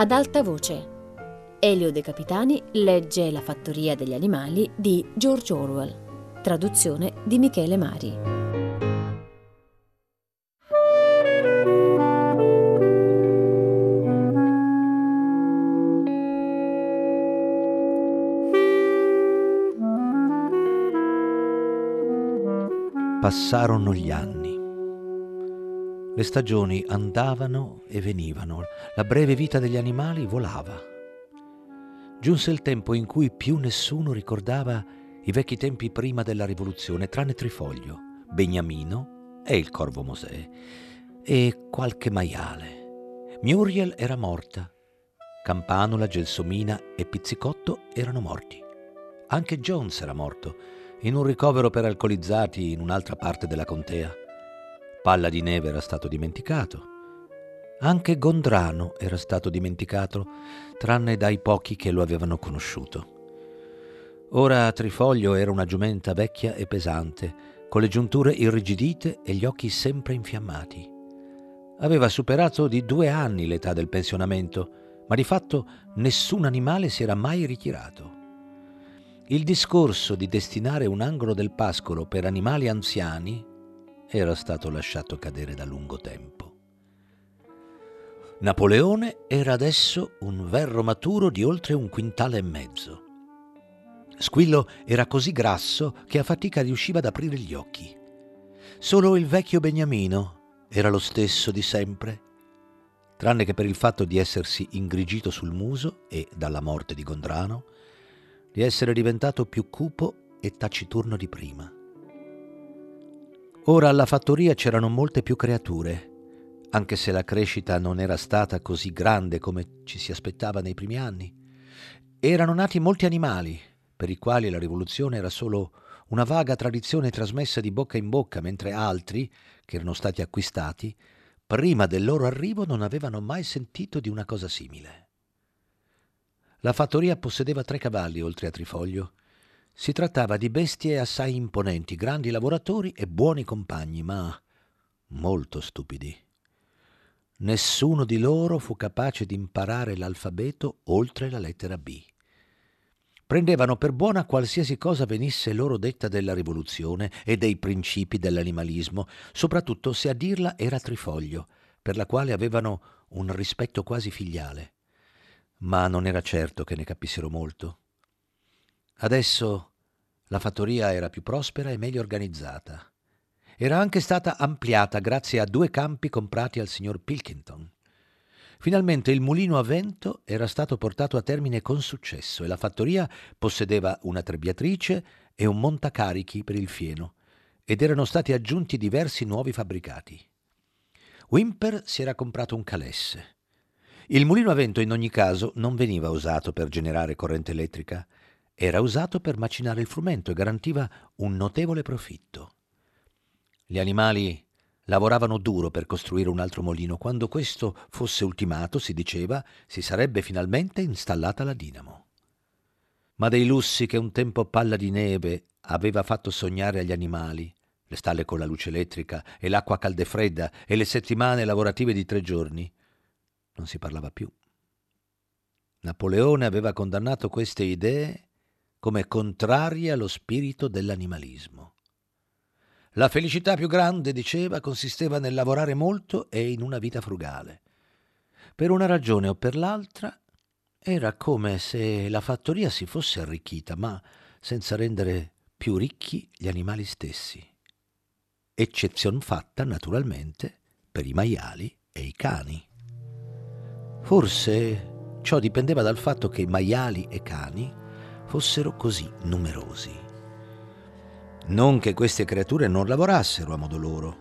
ad alta voce. Elio De Capitani legge La fattoria degli animali di George Orwell, traduzione di Michele Mari. Passarono gli anni. Le stagioni andavano e venivano, la breve vita degli animali volava. Giunse il tempo in cui più nessuno ricordava i vecchi tempi prima della rivoluzione, tranne Trifoglio, Beniamino e il corvo Mosè e qualche maiale. Muriel era morta, Campanula, Gelsomina e Pizzicotto erano morti. Anche Jones era morto in un ricovero per alcolizzati in un'altra parte della contea. Palla di Neve era stato dimenticato. Anche Gondrano era stato dimenticato, tranne dai pochi che lo avevano conosciuto. Ora Trifoglio era una giumenta vecchia e pesante, con le giunture irrigidite e gli occhi sempre infiammati. Aveva superato di due anni l'età del pensionamento, ma di fatto nessun animale si era mai ritirato. Il discorso di destinare un angolo del pascolo per animali anziani era stato lasciato cadere da lungo tempo. Napoleone era adesso un verro maturo di oltre un quintale e mezzo. Squillo era così grasso che a fatica riusciva ad aprire gli occhi. Solo il vecchio Beniamino era lo stesso di sempre, tranne che per il fatto di essersi ingrigito sul muso e, dalla morte di Gondrano, di essere diventato più cupo e taciturno di prima. Ora alla fattoria c'erano molte più creature, anche se la crescita non era stata così grande come ci si aspettava nei primi anni. Erano nati molti animali, per i quali la rivoluzione era solo una vaga tradizione trasmessa di bocca in bocca, mentre altri, che erano stati acquistati, prima del loro arrivo non avevano mai sentito di una cosa simile. La fattoria possedeva tre cavalli oltre a Trifoglio. Si trattava di bestie assai imponenti, grandi lavoratori e buoni compagni, ma molto stupidi. Nessuno di loro fu capace di imparare l'alfabeto oltre la lettera B. Prendevano per buona qualsiasi cosa venisse loro detta della rivoluzione e dei principi dell'animalismo, soprattutto se a dirla era Trifoglio, per la quale avevano un rispetto quasi filiale ma non era certo che ne capissero molto. Adesso la fattoria era più prospera e meglio organizzata. Era anche stata ampliata grazie a due campi comprati al signor Pilkington. Finalmente il mulino a vento era stato portato a termine con successo e la fattoria possedeva una trebbiatrice e un montacarichi per il fieno ed erano stati aggiunti diversi nuovi fabbricati. Wimper si era comprato un calesse il mulino a vento in ogni caso non veniva usato per generare corrente elettrica, era usato per macinare il frumento e garantiva un notevole profitto. Gli animali lavoravano duro per costruire un altro molino. Quando questo fosse ultimato, si diceva, si sarebbe finalmente installata la dinamo. Ma dei lussi che un tempo Palla di Neve aveva fatto sognare agli animali, le stalle con la luce elettrica e l'acqua calda e fredda e le settimane lavorative di tre giorni, non si parlava più. Napoleone aveva condannato queste idee come contrarie allo spirito dell'animalismo. La felicità più grande, diceva, consisteva nel lavorare molto e in una vita frugale. Per una ragione o per l'altra era come se la fattoria si fosse arricchita, ma senza rendere più ricchi gli animali stessi. Eccezion fatta, naturalmente, per i maiali e i cani. Forse ciò dipendeva dal fatto che maiali e cani fossero così numerosi. Non che queste creature non lavorassero a modo loro.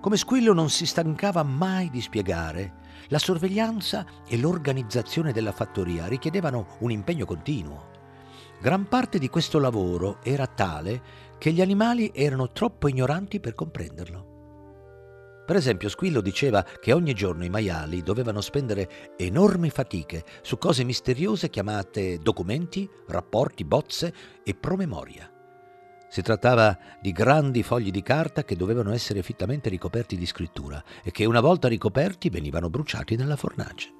Come Squillo non si stancava mai di spiegare, la sorveglianza e l'organizzazione della fattoria richiedevano un impegno continuo. Gran parte di questo lavoro era tale che gli animali erano troppo ignoranti per comprenderlo. Per esempio, Squillo diceva che ogni giorno i maiali dovevano spendere enormi fatiche su cose misteriose chiamate documenti, rapporti, bozze e promemoria. Si trattava di grandi fogli di carta che dovevano essere fittamente ricoperti di scrittura e che una volta ricoperti venivano bruciati nella fornace.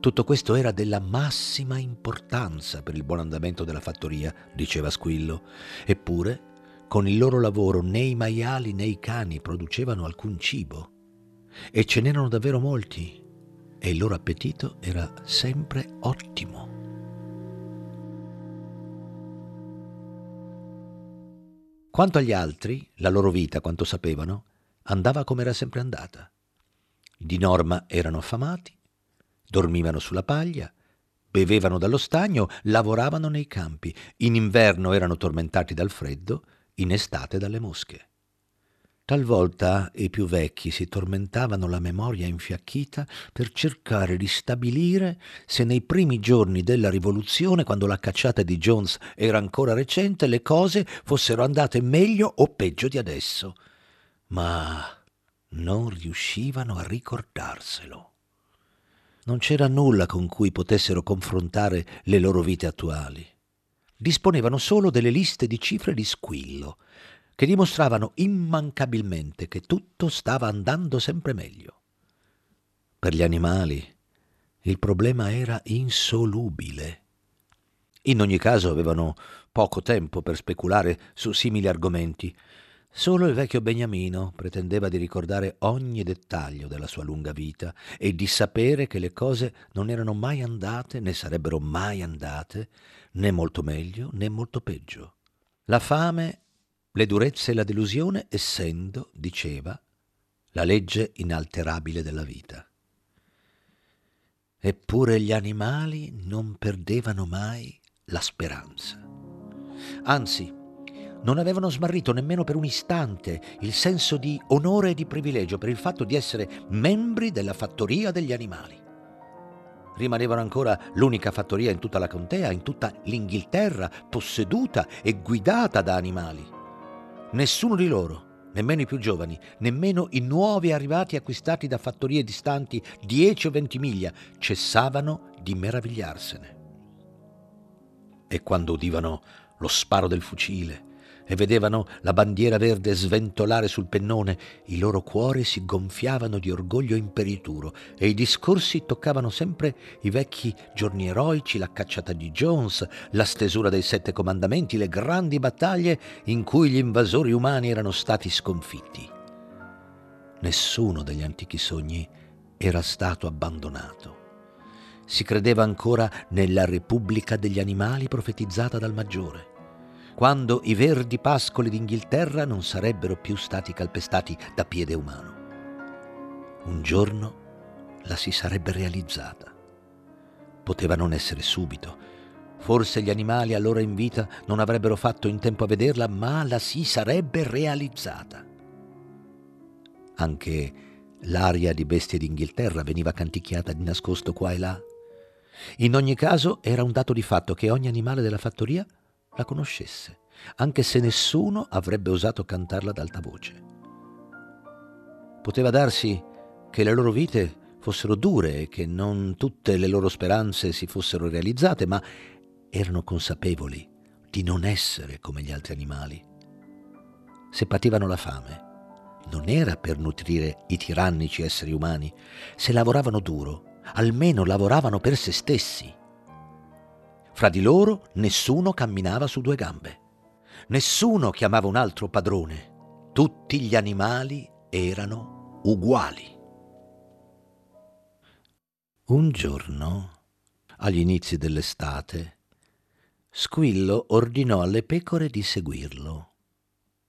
Tutto questo era della massima importanza per il buon andamento della fattoria, diceva Squillo. Eppure, con il loro lavoro né i maiali né i cani producevano alcun cibo. E ce n'erano davvero molti, e il loro appetito era sempre ottimo. Quanto agli altri, la loro vita, quanto sapevano, andava come era sempre andata. Di norma erano affamati, dormivano sulla paglia, bevevano dallo stagno, lavoravano nei campi, in inverno erano tormentati dal freddo, in estate dalle mosche. Talvolta i più vecchi si tormentavano la memoria infiacchita per cercare di stabilire se nei primi giorni della rivoluzione, quando la cacciata di Jones era ancora recente, le cose fossero andate meglio o peggio di adesso. Ma non riuscivano a ricordarselo non c'era nulla con cui potessero confrontare le loro vite attuali. Disponevano solo delle liste di cifre di squillo, che dimostravano immancabilmente che tutto stava andando sempre meglio. Per gli animali il problema era insolubile. In ogni caso avevano poco tempo per speculare su simili argomenti Solo il vecchio Beniamino pretendeva di ricordare ogni dettaglio della sua lunga vita e di sapere che le cose non erano mai andate né sarebbero mai andate, né molto meglio né molto peggio. La fame, le durezze e la delusione essendo, diceva, la legge inalterabile della vita. Eppure gli animali non perdevano mai la speranza. Anzi, non avevano smarrito nemmeno per un istante il senso di onore e di privilegio per il fatto di essere membri della fattoria degli animali. Rimanevano ancora l'unica fattoria in tutta la contea, in tutta l'Inghilterra, posseduta e guidata da animali. Nessuno di loro, nemmeno i più giovani, nemmeno i nuovi arrivati acquistati da fattorie distanti 10 o 20 miglia, cessavano di meravigliarsene. E quando udivano lo sparo del fucile, e vedevano la bandiera verde sventolare sul pennone, i loro cuori si gonfiavano di orgoglio imperituro e i discorsi toccavano sempre i vecchi giorni eroici, la cacciata di Jones, la stesura dei sette comandamenti, le grandi battaglie in cui gli invasori umani erano stati sconfitti. Nessuno degli antichi sogni era stato abbandonato. Si credeva ancora nella Repubblica degli animali profetizzata dal Maggiore quando i verdi pascoli d'Inghilterra non sarebbero più stati calpestati da piede umano. Un giorno la si sarebbe realizzata. Poteva non essere subito. Forse gli animali allora in vita non avrebbero fatto in tempo a vederla, ma la si sarebbe realizzata. Anche l'aria di bestie d'Inghilterra veniva canticchiata di nascosto qua e là. In ogni caso era un dato di fatto che ogni animale della fattoria la conoscesse, anche se nessuno avrebbe osato cantarla ad alta voce. Poteva darsi che le loro vite fossero dure e che non tutte le loro speranze si fossero realizzate, ma erano consapevoli di non essere come gli altri animali. Se pativano la fame, non era per nutrire i tirannici esseri umani. Se lavoravano duro, almeno lavoravano per se stessi. Fra di loro nessuno camminava su due gambe. Nessuno chiamava un altro padrone. Tutti gli animali erano uguali. Un giorno, agli inizi dell'estate, Squillo ordinò alle pecore di seguirlo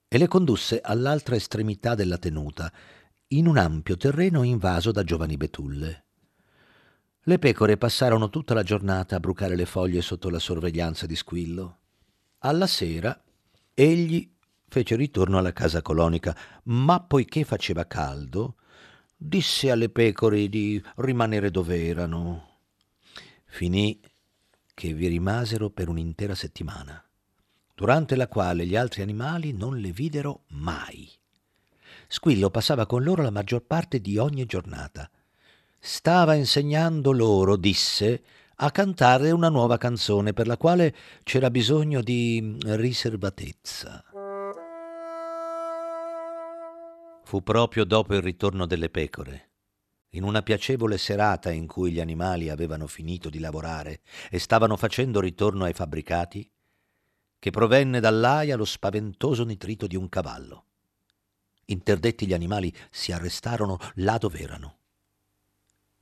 e le condusse all'altra estremità della tenuta, in un ampio terreno invaso da giovani betulle. Le pecore passarono tutta la giornata a brucare le foglie sotto la sorveglianza di Squillo. Alla sera egli fece ritorno alla casa colonica, ma poiché faceva caldo, disse alle pecore di rimanere dove erano. Finì che vi rimasero per un'intera settimana, durante la quale gli altri animali non le videro mai. Squillo passava con loro la maggior parte di ogni giornata, stava insegnando loro, disse, a cantare una nuova canzone per la quale c'era bisogno di riservatezza. Fu proprio dopo il ritorno delle pecore in una piacevole serata in cui gli animali avevano finito di lavorare e stavano facendo ritorno ai fabbricati, che provenne dall'aia lo spaventoso nitrito di un cavallo. Interdetti gli animali si arrestarono là dove erano.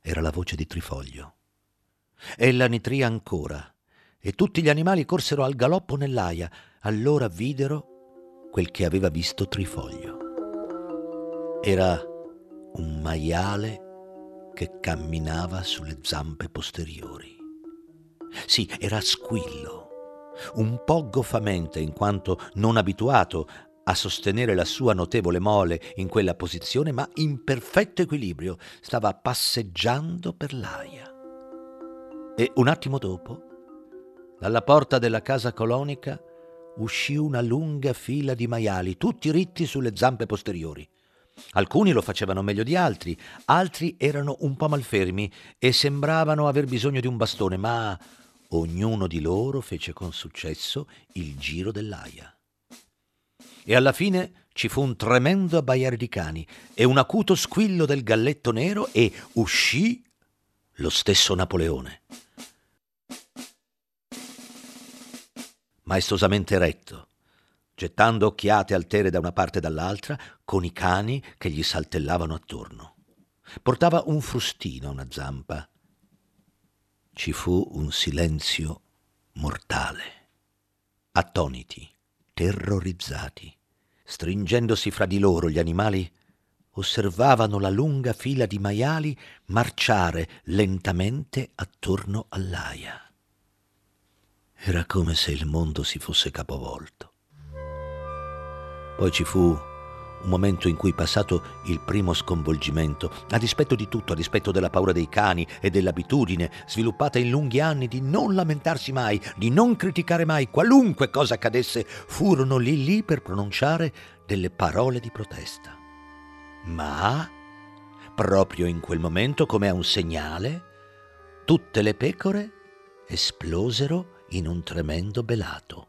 Era la voce di Trifoglio. Ella nitrì ancora e tutti gli animali corsero al galoppo nell'aia. Allora videro quel che aveva visto Trifoglio. Era un maiale che camminava sulle zampe posteriori. Sì, era squillo, un po' goffamente in quanto non abituato a sostenere la sua notevole mole in quella posizione, ma in perfetto equilibrio, stava passeggiando per l'aia. E un attimo dopo, dalla porta della casa colonica uscì una lunga fila di maiali, tutti ritti sulle zampe posteriori. Alcuni lo facevano meglio di altri, altri erano un po' malfermi e sembravano aver bisogno di un bastone, ma ognuno di loro fece con successo il giro dell'aia. E alla fine ci fu un tremendo abbaiare di cani e un acuto squillo del galletto nero e uscì lo stesso Napoleone. Maestosamente eretto, gettando occhiate altere da una parte e dall'altra, con i cani che gli saltellavano attorno. Portava un frustino a una zampa. Ci fu un silenzio mortale. Attoniti, terrorizzati, stringendosi fra di loro gli animali, osservavano la lunga fila di maiali marciare lentamente attorno all'aia. Era come se il mondo si fosse capovolto. Poi ci fu un momento in cui, passato il primo sconvolgimento, a dispetto di tutto, a dispetto della paura dei cani e dell'abitudine sviluppata in lunghi anni di non lamentarsi mai, di non criticare mai qualunque cosa accadesse, furono lì lì per pronunciare delle parole di protesta. Ma, proprio in quel momento, come a un segnale, tutte le pecore esplosero in un tremendo belato.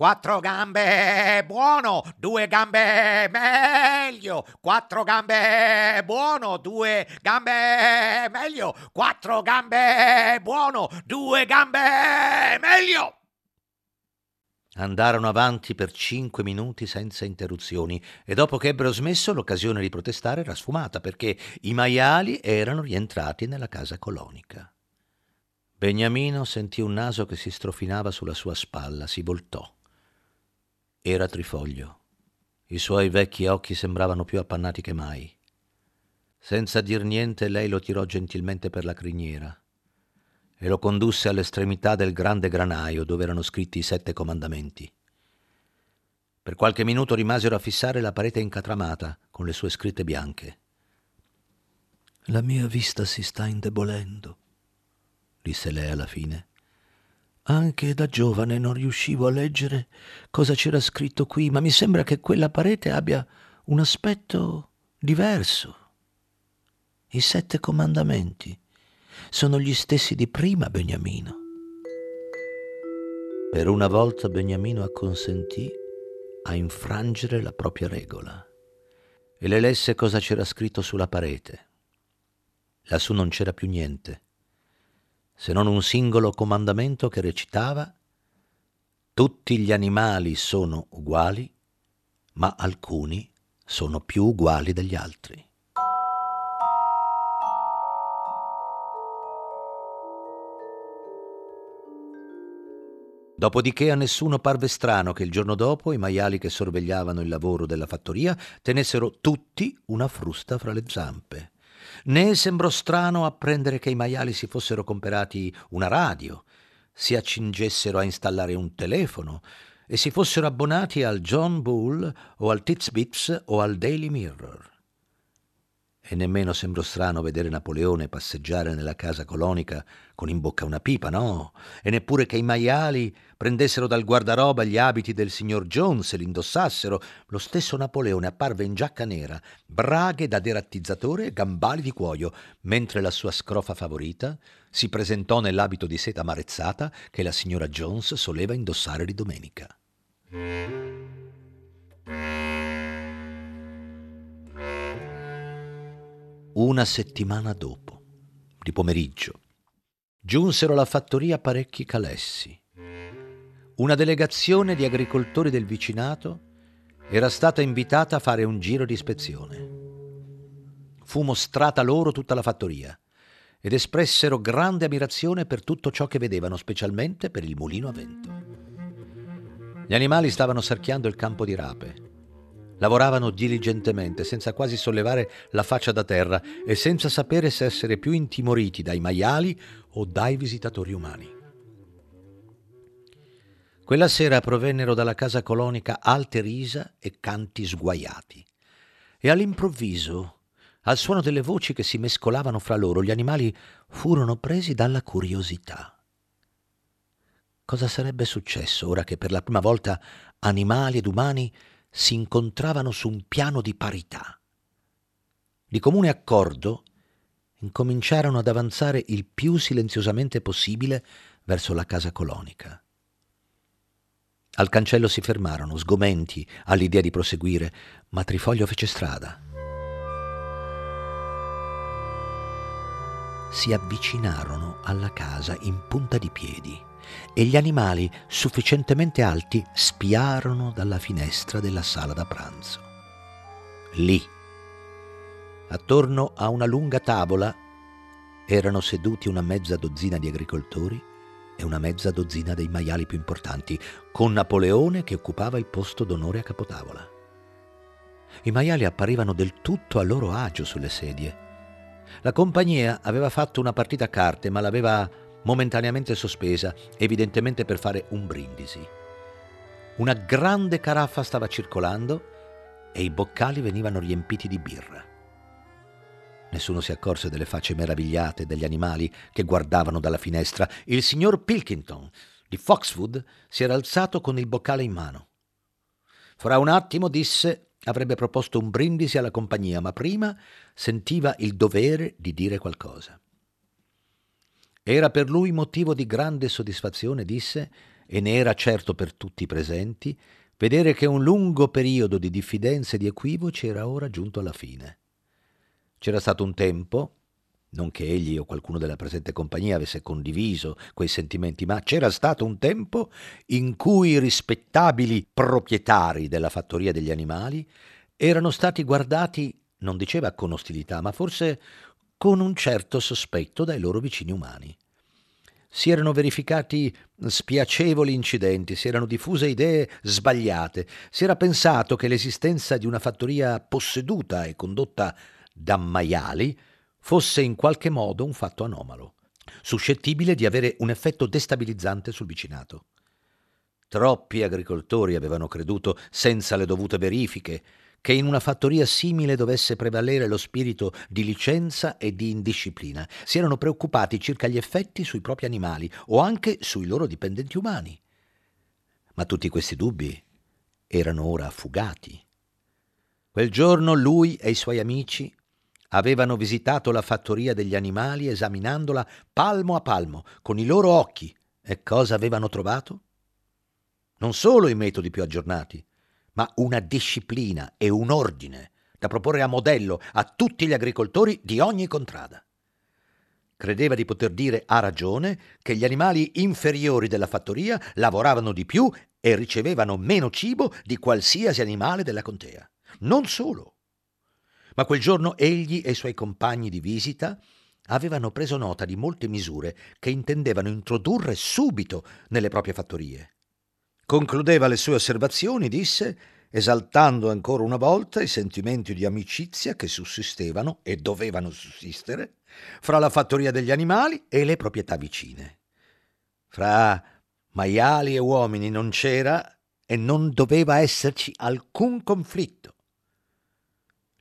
Quattro gambe buono, due gambe meglio. Quattro gambe buono, due gambe meglio. Quattro gambe buono, due gambe meglio. Andarono avanti per cinque minuti senza interruzioni e dopo che ebbero smesso l'occasione di protestare era sfumata perché i maiali erano rientrati nella casa colonica. Beniamino sentì un naso che si strofinava sulla sua spalla, si voltò. Era Trifoglio. I suoi vecchi occhi sembravano più appannati che mai. Senza dir niente lei lo tirò gentilmente per la criniera e lo condusse all'estremità del grande granaio dove erano scritti i sette comandamenti. Per qualche minuto rimasero a fissare la parete incatramata con le sue scritte bianche. La mia vista si sta indebolendo, disse lei alla fine. Anche da giovane non riuscivo a leggere cosa c'era scritto qui, ma mi sembra che quella parete abbia un aspetto diverso. I sette comandamenti sono gli stessi di prima, Beniamino. Per una volta Beniamino acconsentì a infrangere la propria regola e le lesse cosa c'era scritto sulla parete. Lassù non c'era più niente se non un singolo comandamento che recitava tutti gli animali sono uguali, ma alcuni sono più uguali degli altri. Dopodiché a nessuno parve strano che il giorno dopo i maiali che sorvegliavano il lavoro della fattoria tenessero tutti una frusta fra le zampe né sembrò strano apprendere che i maiali si fossero comperati una radio, si accingessero a installare un telefono e si fossero abbonati al John Bull o al Titsbits o al Daily Mirror. E nemmeno sembrò strano vedere Napoleone passeggiare nella casa colonica con in bocca una pipa, no? E neppure che i maiali prendessero dal guardaroba gli abiti del signor Jones e li indossassero. Lo stesso Napoleone apparve in giacca nera, braghe da derattizzatore e gambali di cuoio, mentre la sua scrofa favorita si presentò nell'abito di seta marezzata che la signora Jones soleva indossare di domenica. Una settimana dopo, di pomeriggio, giunsero alla fattoria parecchi calessi. Una delegazione di agricoltori del vicinato era stata invitata a fare un giro di ispezione. Fu mostrata loro tutta la fattoria ed espressero grande ammirazione per tutto ciò che vedevano, specialmente per il mulino a vento. Gli animali stavano sarchiando il campo di rape. Lavoravano diligentemente, senza quasi sollevare la faccia da terra e senza sapere se essere più intimoriti dai maiali o dai visitatori umani. Quella sera provennero dalla casa colonica alte risa e canti sguaiati. E all'improvviso, al suono delle voci che si mescolavano fra loro, gli animali furono presi dalla curiosità. Cosa sarebbe successo ora che per la prima volta animali ed umani si incontravano su un piano di parità? Di comune accordo incominciarono ad avanzare il più silenziosamente possibile verso la casa colonica. Al cancello si fermarono, sgomenti all'idea di proseguire, ma Trifoglio fece strada. Si avvicinarono alla casa in punta di piedi e gli animali sufficientemente alti spiarono dalla finestra della sala da pranzo. Lì, attorno a una lunga tavola, erano seduti una mezza dozzina di agricoltori e una mezza dozzina dei maiali più importanti, con Napoleone che occupava il posto d'onore a capotavola. I maiali apparivano del tutto a loro agio sulle sedie. La compagnia aveva fatto una partita a carte, ma l'aveva momentaneamente sospesa, evidentemente per fare un brindisi. Una grande caraffa stava circolando e i boccali venivano riempiti di birra. Nessuno si accorse delle facce meravigliate degli animali che guardavano dalla finestra. Il signor Pilkington di Foxwood si era alzato con il boccale in mano. Fra un attimo, disse, avrebbe proposto un brindisi alla compagnia, ma prima sentiva il dovere di dire qualcosa. Era per lui motivo di grande soddisfazione, disse, e ne era certo per tutti i presenti, vedere che un lungo periodo di diffidenza e di equivoci era ora giunto alla fine. C'era stato un tempo, non che egli o qualcuno della presente compagnia avesse condiviso quei sentimenti, ma c'era stato un tempo in cui i rispettabili proprietari della fattoria degli animali erano stati guardati, non diceva con ostilità, ma forse con un certo sospetto dai loro vicini umani. Si erano verificati spiacevoli incidenti, si erano diffuse idee sbagliate, si era pensato che l'esistenza di una fattoria posseduta e condotta da maiali fosse in qualche modo un fatto anomalo, suscettibile di avere un effetto destabilizzante sul vicinato. Troppi agricoltori avevano creduto, senza le dovute verifiche, che in una fattoria simile dovesse prevalere lo spirito di licenza e di indisciplina. Si erano preoccupati circa gli effetti sui propri animali o anche sui loro dipendenti umani. Ma tutti questi dubbi erano ora affugati. Quel giorno lui e i suoi amici avevano visitato la fattoria degli animali esaminandola palmo a palmo, con i loro occhi. E cosa avevano trovato? Non solo i metodi più aggiornati, ma una disciplina e un ordine da proporre a modello a tutti gli agricoltori di ogni contrada. Credeva di poter dire a ragione che gli animali inferiori della fattoria lavoravano di più e ricevevano meno cibo di qualsiasi animale della contea. Non solo. Ma quel giorno egli e i suoi compagni di visita avevano preso nota di molte misure che intendevano introdurre subito nelle proprie fattorie. Concludeva le sue osservazioni, disse, esaltando ancora una volta i sentimenti di amicizia che sussistevano e dovevano sussistere fra la fattoria degli animali e le proprietà vicine. Fra maiali e uomini non c'era e non doveva esserci alcun conflitto.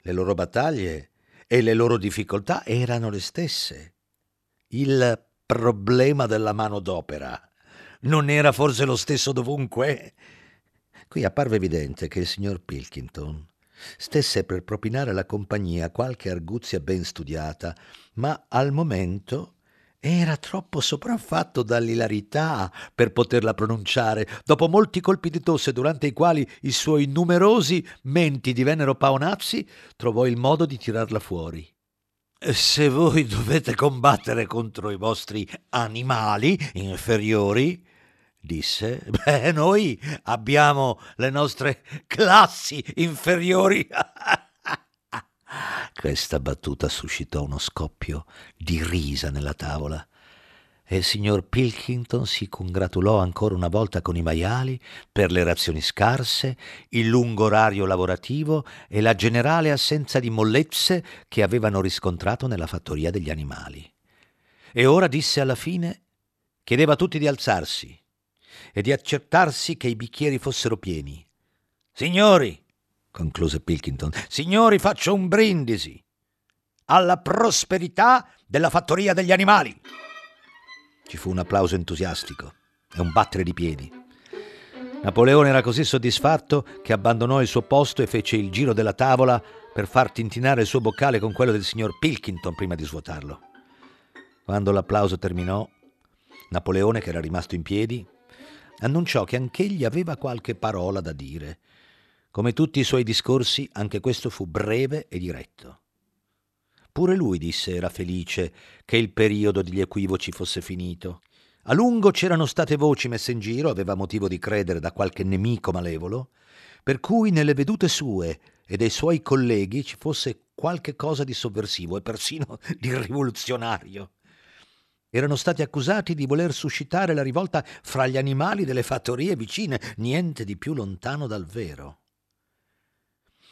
Le loro battaglie e le loro difficoltà erano le stesse. Il problema della manodopera non era forse lo stesso dovunque? Qui apparve evidente che il signor Pilkington stesse per propinare alla compagnia qualche arguzia ben studiata, ma al momento era troppo sopraffatto dall'ilarità per poterla pronunciare, dopo molti colpi di tosse durante i quali i suoi numerosi menti divennero paonazzi, trovò il modo di tirarla fuori. Se voi dovete combattere contro i vostri animali inferiori, disse, beh, noi abbiamo le nostre classi inferiori. Questa battuta suscitò uno scoppio di risa nella tavola e il signor Pilkington si congratulò ancora una volta con i maiali per le razioni scarse, il lungo orario lavorativo e la generale assenza di mollezze che avevano riscontrato nella fattoria degli animali. E ora disse alla fine, chiedeva a tutti di alzarsi e di accertarsi che i bicchieri fossero pieni. Signori, concluse Pilkington, signori, faccio un brindisi alla prosperità della fattoria degli animali. Ci fu un applauso entusiastico e un battere di piedi. Napoleone era così soddisfatto che abbandonò il suo posto e fece il giro della tavola per far tintinare il suo boccale con quello del signor Pilkington prima di svuotarlo. Quando l'applauso terminò, Napoleone, che era rimasto in piedi, annunciò che anch'egli aveva qualche parola da dire. Come tutti i suoi discorsi, anche questo fu breve e diretto. Pure lui disse era felice che il periodo degli equivoci fosse finito. A lungo c'erano state voci messe in giro, aveva motivo di credere da qualche nemico malevolo, per cui nelle vedute sue e dei suoi colleghi ci fosse qualche cosa di sovversivo e persino di rivoluzionario. Erano stati accusati di voler suscitare la rivolta fra gli animali delle fattorie vicine, niente di più lontano dal vero.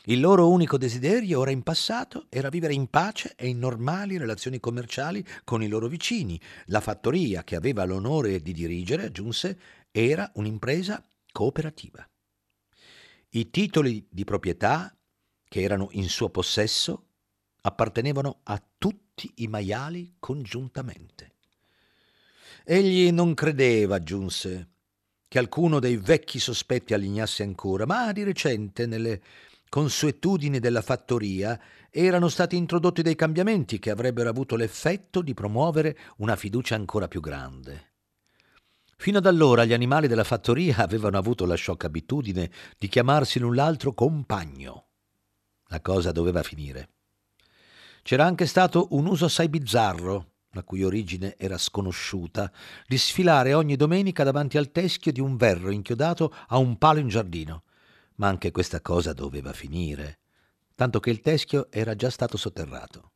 Il loro unico desiderio, ora in passato, era vivere in pace e in normali relazioni commerciali con i loro vicini. La fattoria che aveva l'onore di dirigere, aggiunse, era un'impresa cooperativa. I titoli di proprietà che erano in suo possesso appartenevano a tutti i maiali congiuntamente. Egli non credeva, aggiunse, che alcuno dei vecchi sospetti allignasse ancora, ma di recente, nelle consuetudini della fattoria, erano stati introdotti dei cambiamenti che avrebbero avuto l'effetto di promuovere una fiducia ancora più grande. Fino ad allora gli animali della fattoria avevano avuto la sciocca abitudine di chiamarsi l'un l'altro compagno. La cosa doveva finire. C'era anche stato un uso assai bizzarro, la cui origine era sconosciuta, di sfilare ogni domenica davanti al teschio di un verro inchiodato a un palo in giardino ma anche questa cosa doveva finire, tanto che il teschio era già stato sotterrato.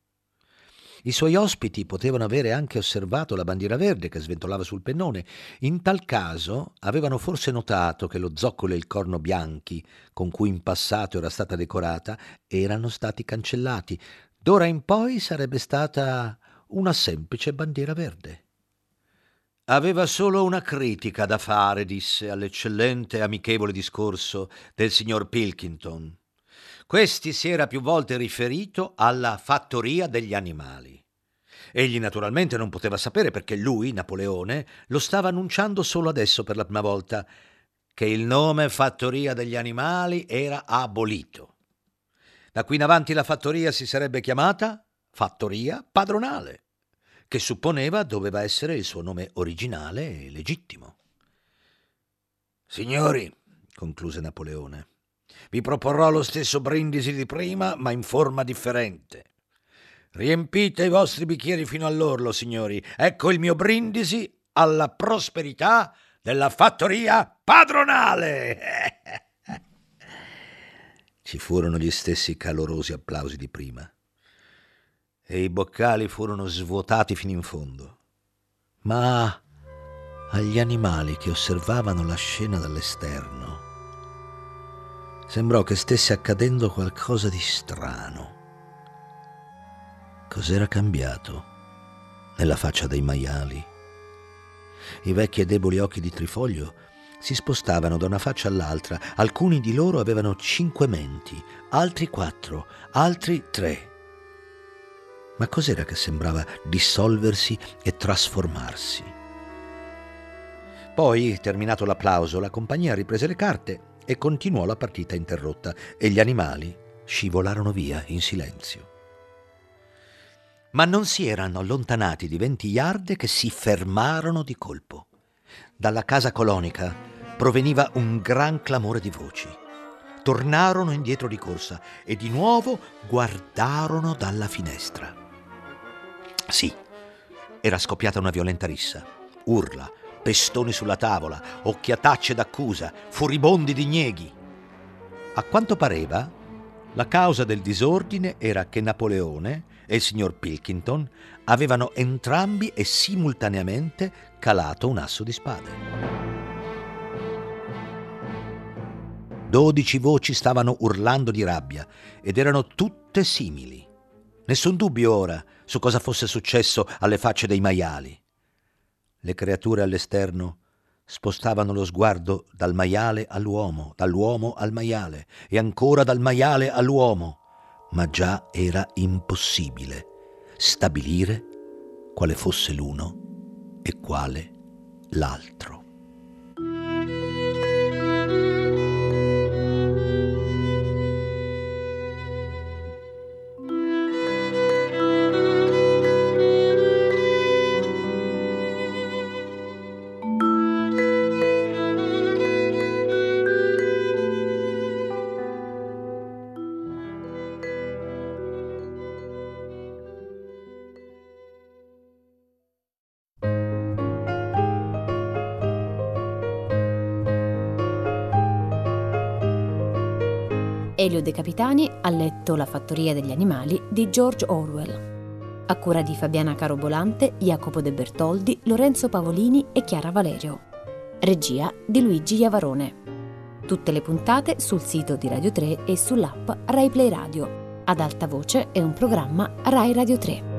I suoi ospiti potevano avere anche osservato la bandiera verde che sventolava sul pennone. In tal caso avevano forse notato che lo zoccolo e il corno bianchi, con cui in passato era stata decorata, erano stati cancellati. D'ora in poi sarebbe stata una semplice bandiera verde. Aveva solo una critica da fare, disse all'eccellente e amichevole discorso del signor Pilkington. Questi si era più volte riferito alla fattoria degli animali. Egli naturalmente non poteva sapere perché lui, Napoleone, lo stava annunciando solo adesso per la prima volta, che il nome fattoria degli animali era abolito. Da qui in avanti la fattoria si sarebbe chiamata fattoria padronale che supponeva doveva essere il suo nome originale e legittimo. Signori, concluse Napoleone, vi proporrò lo stesso brindisi di prima, ma in forma differente. Riempite i vostri bicchieri fino all'orlo, signori. Ecco il mio brindisi alla prosperità della fattoria padronale. Ci furono gli stessi calorosi applausi di prima e i boccali furono svuotati fino in fondo. Ma agli animali che osservavano la scena dall'esterno sembrò che stesse accadendo qualcosa di strano. Cos'era cambiato nella faccia dei maiali? I vecchi e deboli occhi di Trifoglio si spostavano da una faccia all'altra. Alcuni di loro avevano cinque menti, altri quattro, altri tre. Ma cos'era che sembrava dissolversi e trasformarsi? Poi, terminato l'applauso, la compagnia riprese le carte e continuò la partita interrotta e gli animali scivolarono via in silenzio. Ma non si erano allontanati di venti yard che si fermarono di colpo. Dalla casa colonica proveniva un gran clamore di voci. Tornarono indietro di corsa e di nuovo guardarono dalla finestra. Sì, era scoppiata una violenta rissa. Urla, pestoni sulla tavola, occhiatacce d'accusa, furibondi di nieghi. A quanto pareva, la causa del disordine era che Napoleone e il signor Pilkington avevano entrambi e simultaneamente calato un asso di spade. Dodici voci stavano urlando di rabbia ed erano tutte simili. Nessun dubbio ora su cosa fosse successo alle facce dei maiali. Le creature all'esterno spostavano lo sguardo dal maiale all'uomo, dall'uomo al maiale e ancora dal maiale all'uomo, ma già era impossibile stabilire quale fosse l'uno e quale l'altro. Elio De Capitani ha letto La fattoria degli animali di George Orwell. A cura di Fabiana Carobolante, Jacopo De Bertoldi, Lorenzo Pavolini e Chiara Valerio. Regia di Luigi Iavarone. Tutte le puntate sul sito di Radio 3 e sull'app Rai Play Radio. Ad alta voce è un programma Rai Radio 3.